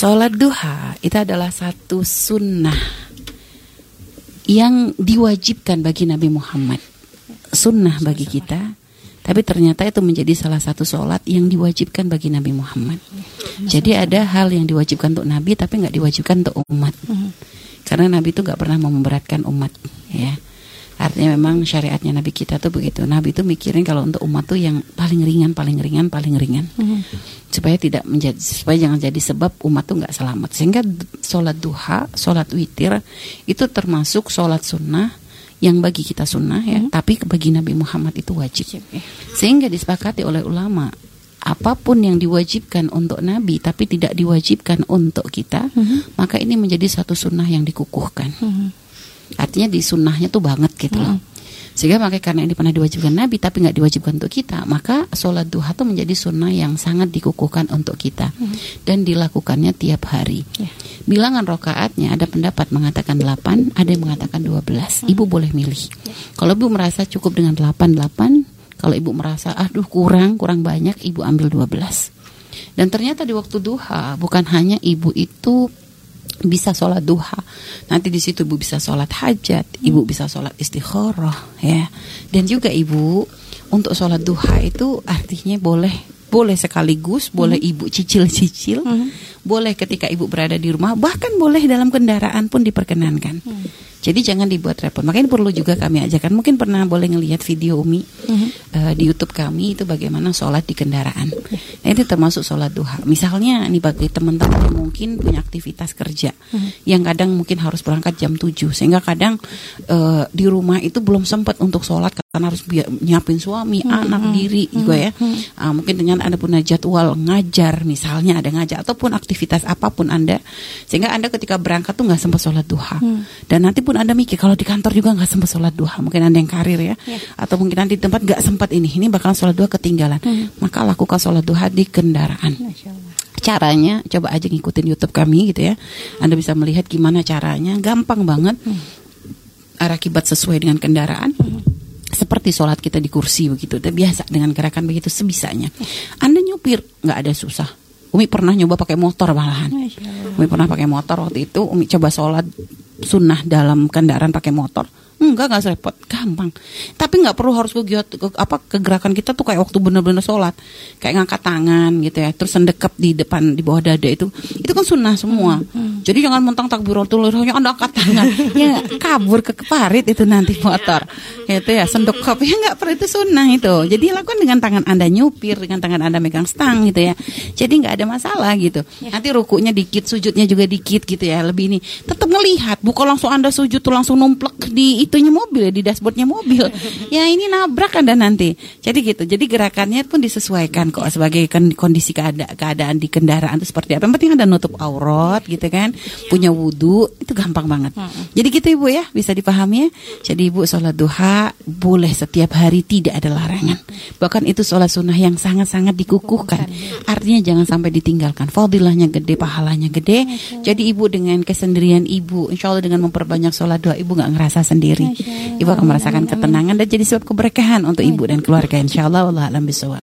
Sholat duha itu adalah satu sunnah yang diwajibkan bagi Nabi Muhammad. Sunnah bagi kita, tapi ternyata itu menjadi salah satu sholat yang diwajibkan bagi Nabi Muhammad. Jadi ada hal yang diwajibkan untuk Nabi tapi nggak diwajibkan untuk umat. Karena Nabi itu nggak pernah memberatkan umat, ya. Artinya memang syariatnya Nabi kita tuh begitu. Nabi itu mikirin kalau untuk umat tuh yang paling ringan, paling ringan, paling ringan. Supaya tidak menjadi supaya jangan jadi sebab umat tuh nggak selamat. Sehingga sholat duha, sholat witir itu termasuk sholat sunnah yang bagi kita sunnah ya, mm. tapi bagi Nabi Muhammad itu wajib. Sehingga disepakati oleh ulama apa pun yang diwajibkan untuk Nabi tapi tidak diwajibkan untuk kita, mm -hmm. maka ini menjadi satu sunnah yang dikukuhkan. Mm -hmm. Artinya di sunnahnya tuh banget gitu loh. Sehingga makanya karena ini pernah diwajibkan Nabi tapi nggak diwajibkan untuk kita, maka sholat duha itu menjadi sunnah yang sangat dikukuhkan untuk kita hmm. dan dilakukannya tiap hari. Yeah. Bilangan rokaatnya ada pendapat mengatakan 8, ada yang mengatakan 12. Hmm. Ibu boleh milih. Yeah. Kalau ibu merasa cukup dengan 8 8, kalau ibu merasa aduh kurang, kurang banyak, ibu ambil 12. Dan ternyata di waktu duha bukan hanya ibu itu bisa sholat duha. Nanti di situ ibu bisa sholat hajat, ibu bisa sholat istikharah, ya. Dan juga ibu untuk sholat duha itu artinya boleh boleh sekaligus, boleh hmm. ibu cicil-cicil, hmm. Boleh ketika ibu berada di rumah, bahkan boleh dalam kendaraan pun diperkenankan. Hmm. Jadi jangan dibuat repot. Makanya perlu juga kami ajarkan. Mungkin pernah boleh ngelihat video Umi uh-huh. uh, di YouTube kami itu bagaimana sholat di kendaraan. Nah itu termasuk sholat duha. Misalnya nih bagi teman-teman yang mungkin punya aktivitas kerja, uh-huh. yang kadang mungkin harus berangkat jam 7 sehingga kadang uh, di rumah itu belum sempat untuk sholat karena harus nyiapin suami, uh-huh. anak, diri uh-huh. juga ya. Uh, mungkin dengan anda punya jadwal ngajar, misalnya ada ngajar ataupun aktivitas apa pun anda, sehingga anda ketika berangkat tuh nggak sempat sholat duha. Uh-huh. Dan nanti pun anda mikir kalau di kantor juga nggak sempat sholat duha mungkin anda yang karir ya yeah. atau mungkin nanti di tempat nggak sempat ini ini bakalan sholat duha ketinggalan hmm. maka lakukan sholat duha di kendaraan caranya coba aja ngikutin YouTube kami gitu ya anda bisa melihat gimana caranya gampang banget hmm. akibat sesuai dengan kendaraan hmm seperti sholat kita di kursi begitu, biasa dengan gerakan begitu sebisanya. Anda nyupir nggak ada susah. Umi pernah nyoba pakai motor malahan. Umi pernah pakai motor waktu itu. Umi coba sholat sunnah dalam kendaraan pakai motor Enggak, enggak repot, gampang. Tapi nggak perlu harus ke, ke apa kegerakan kita tuh kayak waktu bener-bener sholat, kayak ngangkat tangan gitu ya, terus sendekap di depan di bawah dada itu, itu kan sunnah semua. Hmm, hmm. Jadi jangan mentang takbiratul hanya anda angkat tangan, ya kabur ke parit itu nanti motor, gitu ya, sendekap ya nggak perlu itu sunnah itu. Jadi lakukan dengan tangan anda nyupir, dengan tangan anda megang stang gitu ya. Jadi nggak ada masalah gitu. Ya. Nanti rukunya dikit, sujudnya juga dikit gitu ya, lebih ini. Tetap ngelihat, bukan langsung anda sujud tuh langsung numplek di itunya mobil ya di dashboardnya mobil. Ya ini nabrak anda nanti. Jadi gitu. Jadi gerakannya pun disesuaikan kok sebagai kondisi keada keadaan di kendaraan itu seperti apa. Yang penting ada nutup aurat gitu kan. Punya wudhu itu gampang banget. Jadi gitu ibu ya. Bisa dipahami ya. Jadi ibu sholat duha boleh setiap hari tidak ada larangan. Bahkan itu sholat sunnah yang sangat-sangat dikukuhkan. Artinya jangan sampai ditinggalkan. Fadilahnya gede pahalanya gede. Jadi ibu dengan kesendirian ibu insya Allah dengan memperbanyak sholat doa ibu nggak ngerasa sendiri. Ibu akan merasakan ketenangan dan jadi sebab keberkahan untuk ibu dan keluarga. Insya Allah Allah alam bisawab.